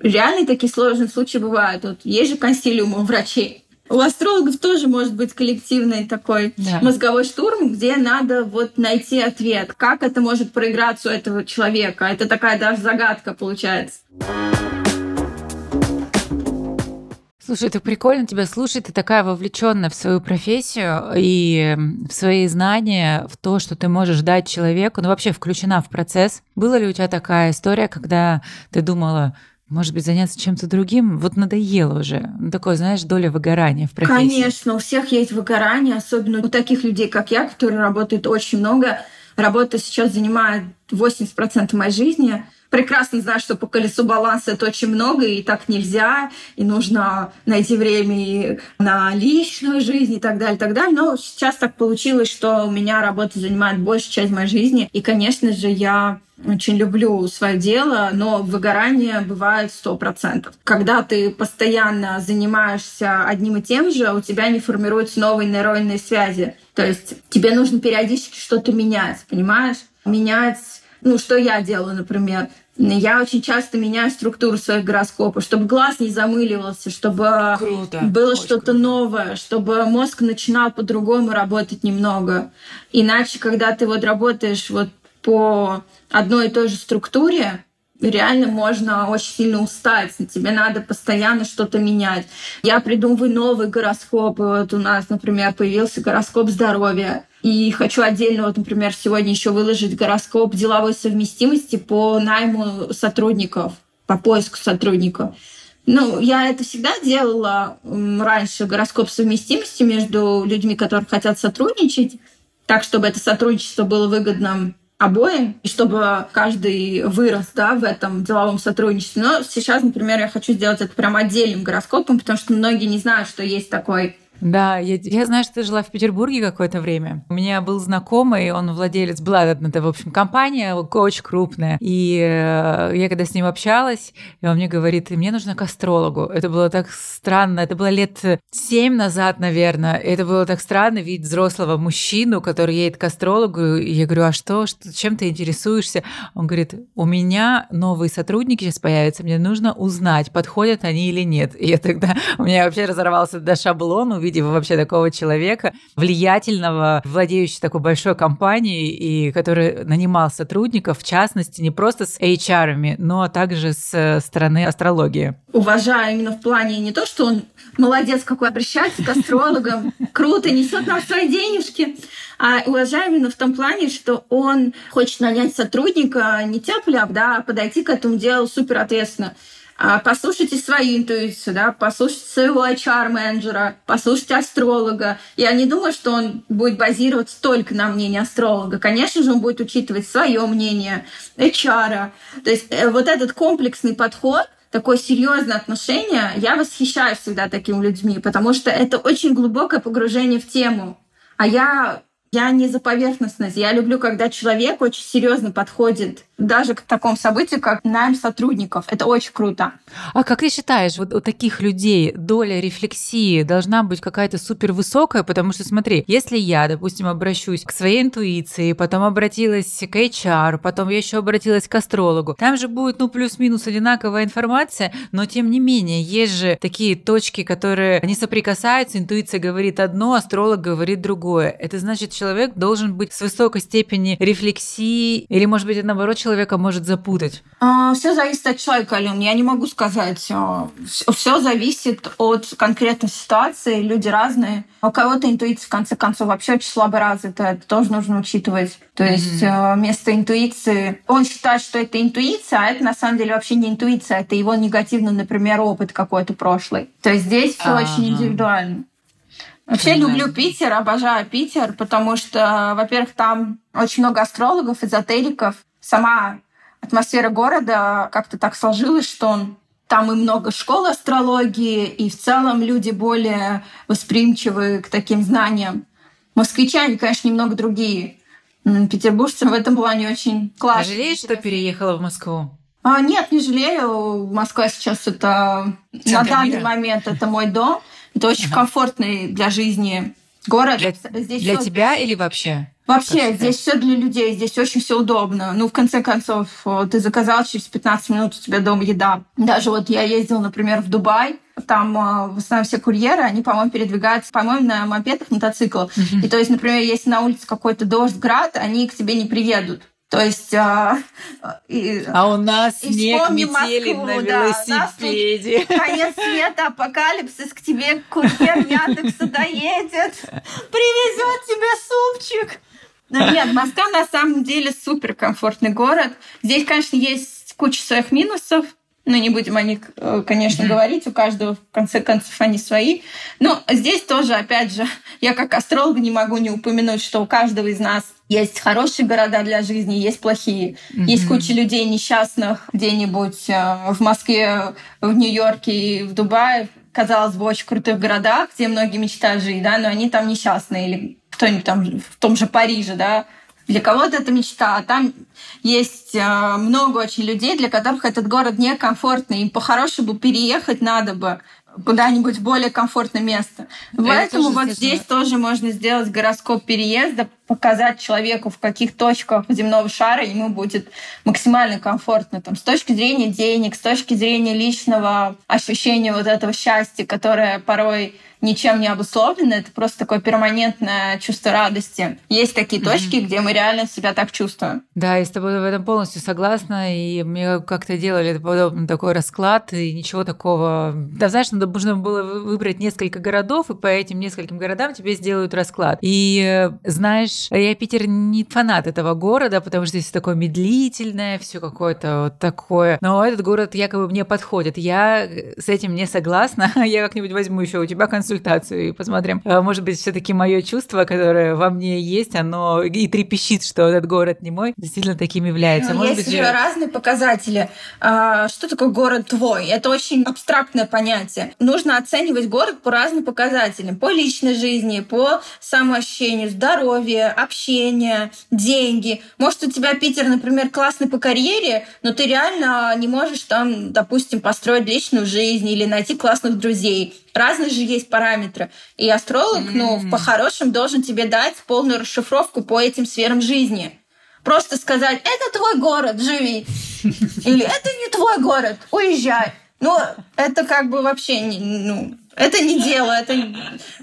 Реально такие сложные случаи бывают. Вот есть же консилиумы врачей. У астрологов тоже может быть коллективный такой да. мозговой штурм, где надо вот найти ответ, как это может проиграться у этого человека. Это такая даже загадка получается. Слушай, это прикольно тебя слушать. Ты такая вовлеченная в свою профессию и в свои знания, в то, что ты можешь дать человеку, ну вообще включена в процесс. Была ли у тебя такая история, когда ты думала, может быть, заняться чем-то другим? Вот надоело уже. Ну, такое, знаешь, доля выгорания в профессии. Конечно, у всех есть выгорание, особенно у таких людей, как я, которые работают очень много. Работа сейчас занимает 80% моей жизни прекрасно знаю, что по колесу баланса это очень много, и так нельзя, и нужно найти время и на личную жизнь и так далее, и так далее. Но сейчас так получилось, что у меня работа занимает большую часть моей жизни, и, конечно же, я очень люблю свое дело, но выгорание бывает сто процентов. Когда ты постоянно занимаешься одним и тем же, у тебя не формируются новые нейронные связи. То есть тебе нужно периодически что-то менять, понимаешь? Менять ну, что я делаю, например, я очень часто меняю структуру своих гороскопов, чтобы глаз не замыливался, чтобы круто, было что-то новое, чтобы мозг начинал по-другому работать немного. Иначе, когда ты вот работаешь вот по одной и той же структуре, реально можно очень сильно устать. Тебе надо постоянно что-то менять. Я придумываю новые гороскопы. Вот у нас, например, появился гороскоп здоровья. И хочу отдельно, вот, например, сегодня еще выложить гороскоп деловой совместимости по найму сотрудников, по поиску сотрудников. Ну, я это всегда делала раньше, гороскоп совместимости между людьми, которые хотят сотрудничать, так, чтобы это сотрудничество было выгодным обоим, и чтобы каждый вырос да, в этом деловом сотрудничестве. Но сейчас, например, я хочу сделать это прям отдельным гороскопом, потому что многие не знают, что есть такой да, я, я знаю, что ты жила в Петербурге какое-то время. У меня был знакомый, он владелец, была это, в общем, компания очень крупная. И э, я когда с ним общалась, и он мне говорит, мне нужно к астрологу. Это было так странно. Это было лет семь назад, наверное. Это было так странно видеть взрослого мужчину, который едет к астрологу. И я говорю, а что, что чем ты интересуешься? Он говорит, у меня новые сотрудники сейчас появятся, мне нужно узнать, подходят они или нет. И я тогда, у меня вообще разорвался до шаблон, увидев вообще такого человека, влиятельного, владеющего такой большой компанией, и который нанимал сотрудников, в частности, не просто с HR, но также с стороны астрологии. Уважаю именно в плане не то, что он молодец какой, обращается к астрологам, круто, несет нам свои денежки, а уважаю именно в том плане, что он хочет нанять сотрудника не тяп да, а подойти к этому делу супер ответственно. А, послушайте свою интуицию, да, послушайте своего HR-менеджера, послушайте астролога. Я не думаю, что он будет базироваться только на мнении астролога. Конечно же, он будет учитывать свое мнение, HR. То есть э, вот этот комплексный подход, такое серьезное отношение, я восхищаюсь всегда такими людьми, потому что это очень глубокое погружение в тему. А я я не за поверхностность. Я люблю, когда человек очень серьезно подходит даже к такому событию, как найм сотрудников. Это очень круто. А как ты считаешь, вот у таких людей доля рефлексии должна быть какая-то супер высокая? Потому что смотри, если я, допустим, обращусь к своей интуиции, потом обратилась к HR, потом я еще обратилась к астрологу, там же будет, ну, плюс-минус одинаковая информация, но тем не менее, есть же такие точки, которые не соприкасаются, интуиция говорит одно, астролог говорит другое. Это значит, человек должен быть с высокой степени рефлексии, или, может быть, наоборот, человека может запутать? А, все зависит от человека, Ален. Я не могу сказать. А, все зависит от конкретной ситуации. Люди разные. У кого-то интуиция, в конце концов, вообще очень слабо развита. Это тоже нужно учитывать. То есть mm-hmm. вместо интуиции... Он считает, что это интуиция, а это на самом деле вообще не интуиция. Это его негативный, например, опыт какой-то прошлый. То есть здесь все uh-huh. очень индивидуально. Вообще люблю Питер, обожаю Питер, потому что, во-первых, там очень много астрологов, эзотериков. Сама атмосфера города как-то так сложилась, что он там и много школ астрологии, и в целом люди более восприимчивы к таким знаниям. Москвичане, конечно, немного другие. Петербуржцы в этом плане очень. А жалеешь, что переехала в Москву? А, нет, не жалею. Москва сейчас это Центр на данный мира. момент это мой дом. Это очень ага. комфортный для жизни город. Для, здесь для все... тебя или вообще? Вообще, здесь все для людей, здесь очень все удобно. Ну, в конце концов, ты заказал через 15 минут, у тебя дома еда. Даже вот я ездила, например, в Дубай, там э, в основном все курьеры, они, по-моему, передвигаются, по-моему, на мопедах, мотоциклах. Mm-hmm. И то есть, например, если на улице какой-то дождь, град, они к тебе не приедут. То есть... А, и, а у нас снег метели Москву, на велосипеде. Да, конец света, апокалипсис, к тебе курьер Яндекса доедет, привезет тебе супчик. Но нет, Москва на самом деле супер комфортный город. Здесь, конечно, есть куча своих минусов, но не будем о них, э, конечно, mm-hmm. говорить. У каждого, в конце концов, они свои. Но здесь тоже, опять же, я как астролог не могу не упомянуть, что у каждого из нас есть хорошие города для жизни, есть плохие. Mm-hmm. Есть куча людей несчастных где-нибудь э, в Москве, в Нью-Йорке и в Дубае, казалось бы, очень крутых городах, где многие мечтают жить, да, но они там несчастные. Или кто-нибудь там в том же Париже, да, для кого-то это мечта, а там есть э, много очень людей, для которых этот город некомфортный. Им по-хорошему переехать надо бы куда-нибудь в более комфортное место. Поэтому вот здесь тоже можно сделать гороскоп переезда, показать человеку, в каких точках земного шара ему будет максимально комфортно. Там, с точки зрения денег, с точки зрения личного ощущения вот этого счастья, которое порой ничем не обусловлено, это просто такое перманентное чувство радости. Есть такие mm-hmm. точки, где мы реально себя так чувствуем. Да, я с тобой в этом полностью согласна, и мне как-то делали подобный такой расклад, и ничего такого... Да, знаешь, надо нужно было выбрать несколько городов, и по этим нескольким городам тебе сделают расклад. И э, знаешь, я Питер не фанат этого города, потому что здесь такое медлительное, все какое-то вот такое. Но этот город якобы мне подходит. Я с этим не согласна. Я как-нибудь возьму еще у тебя консультацию консультацию и посмотрим, э, может быть, все-таки мое чувство, которое во мне есть, оно и трепещит, что этот город не мой, действительно таким является. Ну, может есть быть, же разные показатели. А, что такое город твой? Это очень абстрактное понятие. Нужно оценивать город по разным показателям. По личной жизни, по самоощущению, здоровье, общение, деньги. Может, у тебя Питер, например, классный по карьере, но ты реально не можешь там, допустим, построить личную жизнь или найти классных друзей. Разные же есть параметры. И астролог, mm-hmm. ну, по-хорошему должен тебе дать полную расшифровку по этим сферам жизни. Просто сказать, это твой город, живи. Или это не твой город, уезжай. Ну, это как бы вообще не, ну, это не дело, это,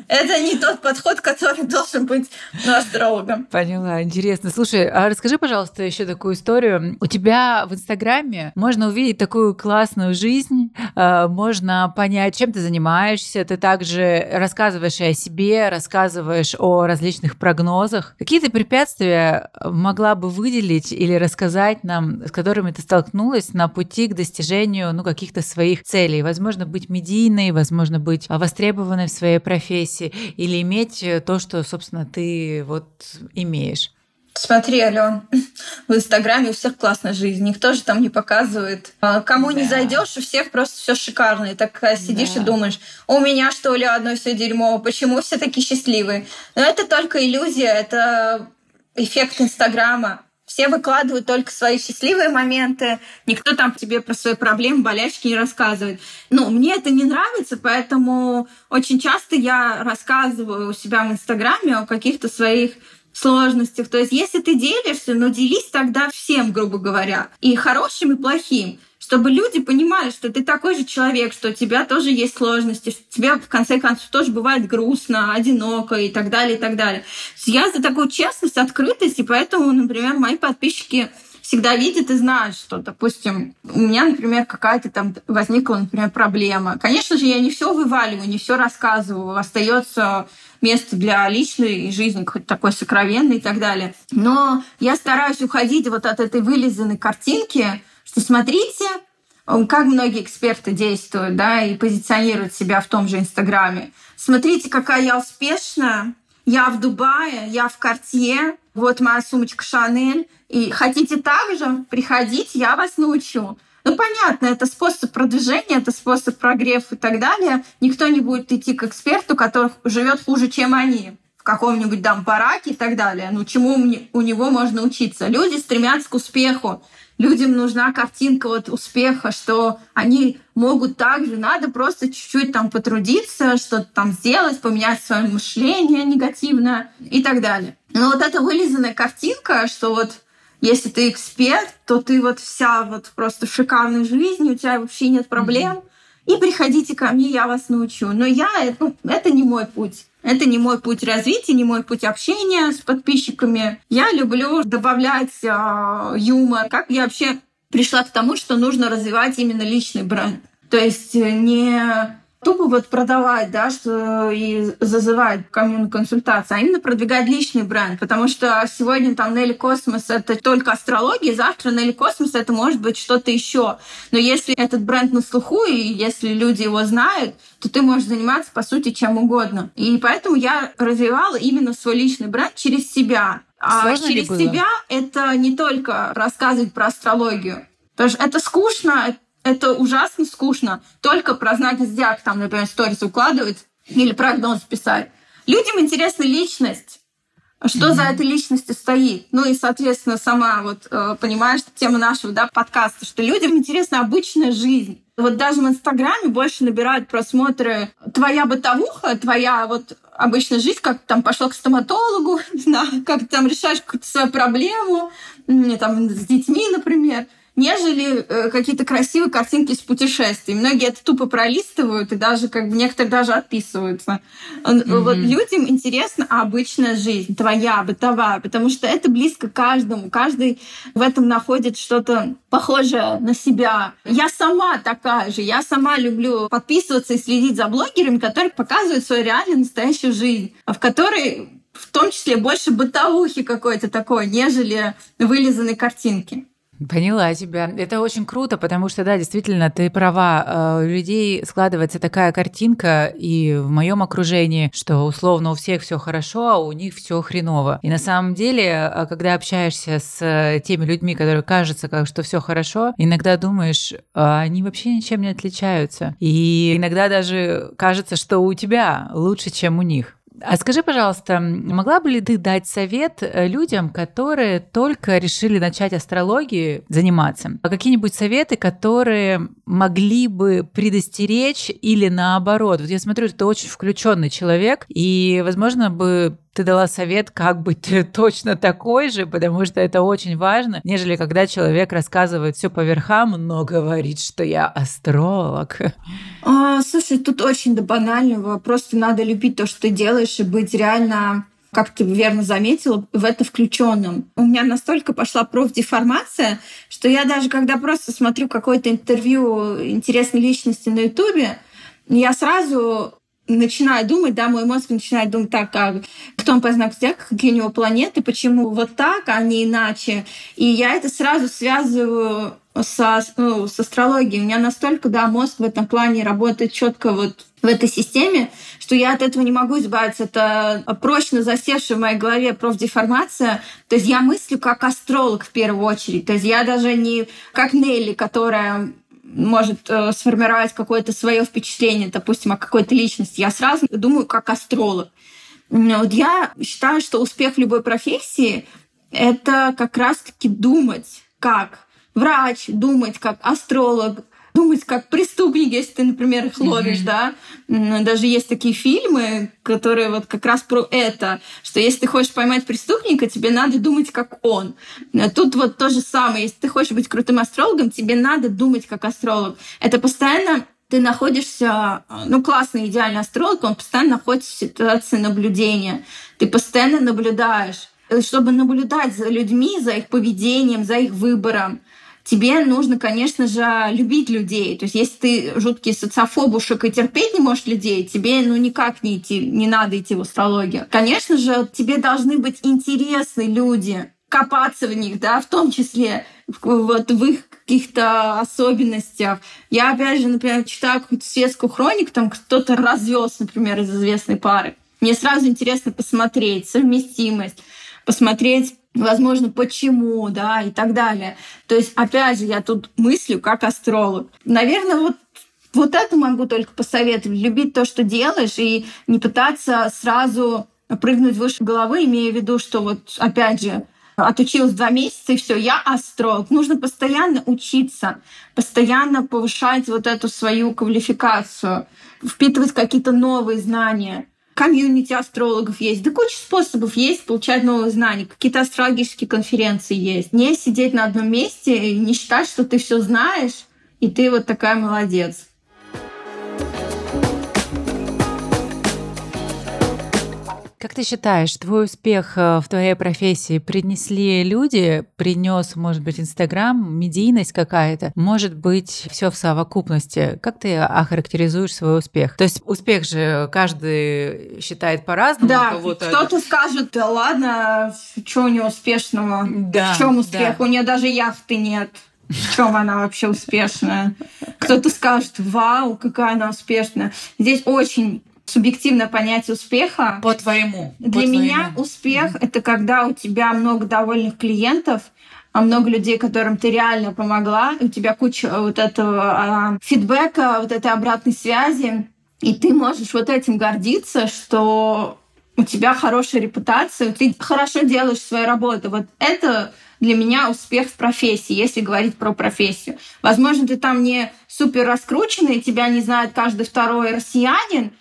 это не тот подход, который должен быть у астрологом. Поняла, интересно. Слушай, а расскажи, пожалуйста, еще такую историю. У тебя в Инстаграме можно увидеть такую классную жизнь, а, можно понять, чем ты занимаешься, ты также рассказываешь о себе, рассказываешь о различных прогнозах. Какие ты препятствия могла бы выделить или рассказать нам, с которыми ты столкнулась на пути к достижению ну, каких-то своих целей? Возможно, быть медийной, возможно, быть быть востребованной в своей профессии или иметь э, то, что, собственно, ты вот имеешь? Смотри, Ален, в Инстаграме у всех классная жизнь, никто же там не показывает. А кому да. не зайдешь, у всех просто все шикарно. И так сидишь да. и думаешь, у меня что ли одно все дерьмо, почему все такие счастливые? Но это только иллюзия, это эффект Инстаграма. Все выкладывают только свои счастливые моменты. Никто там тебе про свои проблемы, болячки не рассказывает. Ну, мне это не нравится, поэтому очень часто я рассказываю у себя в Инстаграме о каких-то своих сложностях. То есть, если ты делишься, ну, делись тогда всем, грубо говоря, и хорошим, и плохим чтобы люди понимали, что ты такой же человек, что у тебя тоже есть сложности, что тебе, в конце концов, тоже бывает грустно, одиноко и так далее, и так далее. Я за такую честность, открытость, и поэтому, например, мои подписчики всегда видят и знают, что, допустим, у меня, например, какая-то там возникла, например, проблема. Конечно же, я не все вываливаю, не все рассказываю. Остается место для личной жизни, хоть такой сокровенной и так далее. Но я стараюсь уходить вот от этой вылизанной картинки, что смотрите, как многие эксперты действуют, да, и позиционируют себя в том же Инстаграме. Смотрите, какая я успешная, я в Дубае, я в Картье, вот моя сумочка Шанель. И хотите так же? Приходите, я вас научу. Ну, понятно, это способ продвижения, это способ прогрев и так далее. Никто не будет идти к эксперту, который живет хуже, чем они в каком-нибудь там бараке и так далее. Ну, чему у него можно учиться? Люди стремятся к успеху людям нужна картинка вот успеха, что они могут также, надо просто чуть-чуть там потрудиться, что-то там сделать, поменять свое мышление негативное и так далее. Но вот эта вылизанная картинка, что вот если ты эксперт, то ты вот вся вот просто в шикарной жизни, у тебя вообще нет проблем, mm-hmm и приходите ко мне, я вас научу. Но я, ну, это не мой путь. Это не мой путь развития, не мой путь общения с подписчиками. Я люблю добавлять э, юмор. Как я вообще пришла к тому, что нужно развивать именно личный бренд. То есть не тупо вот продавать, да, что и зазывать ко мне на консультации, а именно продвигать личный бренд, потому что сегодня там Нелли Космос — это только астрология, завтра Нелли Космос — это может быть что-то еще. Но если этот бренд на слуху, и если люди его знают, то ты можешь заниматься, по сути, чем угодно. И поэтому я развивала именно свой личный бренд через себя. А через себя это не только рассказывать про астрологию. Потому что это скучно, это ужасно скучно. Только про знаки зодиака, там, например, сторис укладывать или прогноз писать. Людям интересна личность. Что mm-hmm. за этой личностью стоит? Ну и, соответственно, сама вот э, понимаешь тема нашего да, подкаста, что людям интересна обычная жизнь. Вот даже в Инстаграме больше набирают просмотры твоя бытовуха, твоя вот обычная жизнь, как ты там пошел к стоматологу, как ты там решаешь какую-то свою проблему, там, с детьми, например нежели э, какие-то красивые картинки с путешествий. Многие это тупо пролистывают и даже как бы некоторые даже отписываются. Mm-hmm. Вот людям интересна обычная жизнь, твоя, бытовая, потому что это близко каждому. Каждый в этом находит что-то похожее на себя. Я сама такая же. Я сама люблю подписываться и следить за блогерами, которые показывают свою реальную настоящую жизнь, в которой в том числе больше бытовухи какой-то такой, нежели вылизанной картинки. Поняла тебя. Это очень круто, потому что, да, действительно, ты права. Э, у людей складывается такая картинка, и в моем окружении, что условно у всех все хорошо, а у них все хреново. И на самом деле, э, когда общаешься с теми людьми, которые кажется, как что все хорошо, иногда думаешь, а они вообще ничем не отличаются. И иногда даже кажется, что у тебя лучше, чем у них. А скажи, пожалуйста, могла бы ли ты дать совет э, людям, которые только решили начать астрологией заниматься? А какие-нибудь советы, которые могли бы предостеречь или наоборот? Вот я смотрю, ты очень включенный человек, и, возможно, бы ты дала совет, как быть точно такой же, потому что это очень важно, нежели когда человек рассказывает все по верхам, но говорит, что я астролог. А, слушай, тут очень да банального. Просто надо любить то, что ты делаешь, и быть реально как ты верно заметила, в это включенным. У меня настолько пошла профдеформация, что я даже когда просто смотрю какое-то интервью интересной личности на Ютубе, я сразу начинаю думать, да, мой мозг начинает думать так, как кто он по знаку зодиака, какие у него планеты, почему вот так, а не иначе. И я это сразу связываю со, ну, с астрологией. У меня настолько, да, мозг в этом плане работает четко вот в этой системе, что я от этого не могу избавиться. Это прочно засевшая в моей голове профдеформация. То есть я мыслю как астролог в первую очередь. То есть я даже не как Нелли, которая может э, сформировать какое-то свое впечатление, допустим, о какой-то личности. Я сразу думаю как астролог. Вот я считаю, что успех любой профессии — это как раз-таки думать как врач, думать как астролог, думать как преступник, если ты, например, их ловишь, mm-hmm. да. Даже есть такие фильмы, которые вот как раз про это, что если ты хочешь поймать преступника, тебе надо думать как он. Тут вот то же самое. Если ты хочешь быть крутым астрологом, тебе надо думать как астролог. Это постоянно ты находишься, ну, классный, идеальный астролог, он постоянно находится в ситуации наблюдения. Ты постоянно наблюдаешь. Чтобы наблюдать за людьми, за их поведением, за их выбором, тебе нужно, конечно же, любить людей. То есть если ты жуткий социофобушек и терпеть не можешь людей, тебе ну никак не идти, не надо идти в астрологию. Конечно же, тебе должны быть интересны люди, копаться в них, да, в том числе вот в их каких-то особенностях. Я, опять же, например, читаю какую-то светскую хронику, там кто-то развелся, например, из известной пары. Мне сразу интересно посмотреть совместимость, посмотреть возможно, почему, да, и так далее. То есть, опять же, я тут мыслю как астролог. Наверное, вот вот это могу только посоветовать. Любить то, что делаешь, и не пытаться сразу прыгнуть выше головы, имея в виду, что вот, опять же, отучилась два месяца, и все, я астролог. Нужно постоянно учиться, постоянно повышать вот эту свою квалификацию, впитывать какие-то новые знания комьюнити астрологов есть, да куча способов есть получать новые знания, какие-то астрологические конференции есть. Не сидеть на одном месте и не считать, что ты все знаешь, и ты вот такая молодец. Как ты считаешь, твой успех э, в твоей профессии принесли люди, принес, может быть, Инстаграм, медийность какая-то, может быть, все в совокупности? Как ты охарактеризуешь свой успех? То есть успех же каждый считает по-разному. Да, кто-то скажет, да ладно, что у нее успешного? Да, в чем успех? Да. У нее даже яхты нет. В чем она вообще успешная? Кто-то скажет, вау, какая она успешная. Здесь очень субъективное понятие успеха. По твоему. Для по меня твоему. успех mm-hmm. это когда у тебя много довольных клиентов, а много людей, которым ты реально помогла, у тебя куча вот этого а, фидбэка, вот этой обратной связи, и ты можешь вот этим гордиться, что у тебя хорошая репутация, ты хорошо делаешь свою работу. Вот это для меня успех в профессии, если говорить про профессию. Возможно, ты там не супер раскрученный, тебя не знает каждый второй россиянин,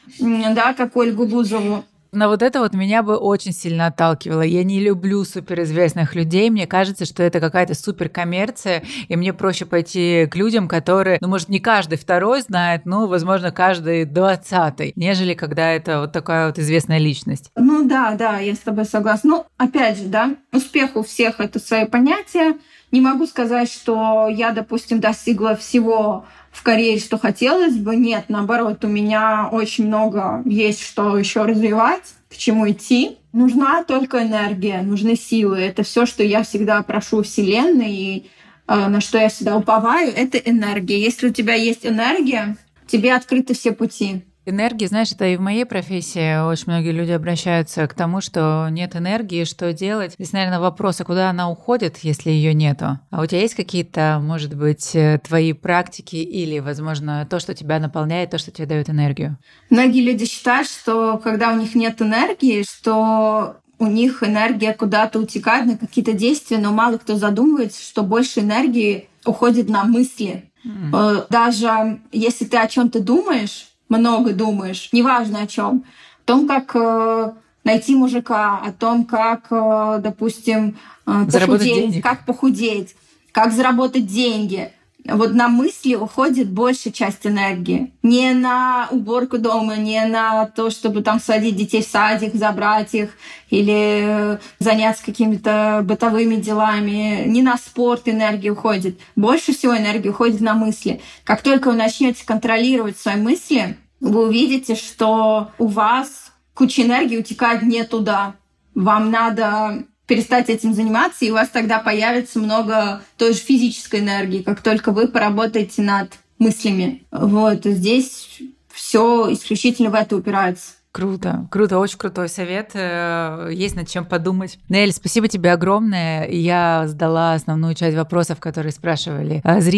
да, как Ольгу Бузову, но вот это вот меня бы очень сильно отталкивало. Я не люблю суперизвестных людей. Мне кажется, что это какая-то суперкоммерция, и мне проще пойти к людям, которые, ну, может, не каждый второй знает, но, возможно, каждый двадцатый, нежели когда это вот такая вот известная личность. Ну да, да, я с тобой согласна. Ну, опять же, да, успех у всех это свое понятие. Не могу сказать, что я, допустим, достигла всего в Корее, что хотелось бы. Нет, наоборот, у меня очень много есть что еще развивать, к чему идти. Нужна только энергия, нужны силы. Это все, что я всегда прошу Вселенной, и э, на что я всегда уповаю, это энергия. Если у тебя есть энергия, тебе открыты все пути. Энергия, знаешь, это и в моей профессии очень многие люди обращаются к тому, что нет энергии, что делать. Здесь, наверное, вопрос, а куда она уходит, если ее нету? А у тебя есть какие-то, может быть, э, твои практики или, возможно, то, что тебя наполняет, то, что тебе дает энергию? Многие люди считают, что когда у них нет энергии, что у них энергия куда-то утекает на какие-то действия, но мало кто задумывается, что больше энергии уходит на мысли. Mm. Даже если ты о чем-то думаешь, много думаешь, неважно о чем, о том, как э, найти мужика, о том, как, э, допустим, э, похудеть, как похудеть, как заработать деньги вот на мысли уходит большая часть энергии. Не на уборку дома, не на то, чтобы там сводить детей в садик, забрать их или заняться какими-то бытовыми делами. Не на спорт энергия уходит. Больше всего энергии уходит на мысли. Как только вы начнете контролировать свои мысли, вы увидите, что у вас куча энергии утекает не туда. Вам надо перестать этим заниматься, и у вас тогда появится много той же физической энергии, как только вы поработаете над мыслями. Вот здесь все исключительно в это упирается. Круто, круто, очень крутой совет. Э, есть над чем подумать. Нель, спасибо тебе огромное. Я сдала основную часть вопросов, которые спрашивали зрители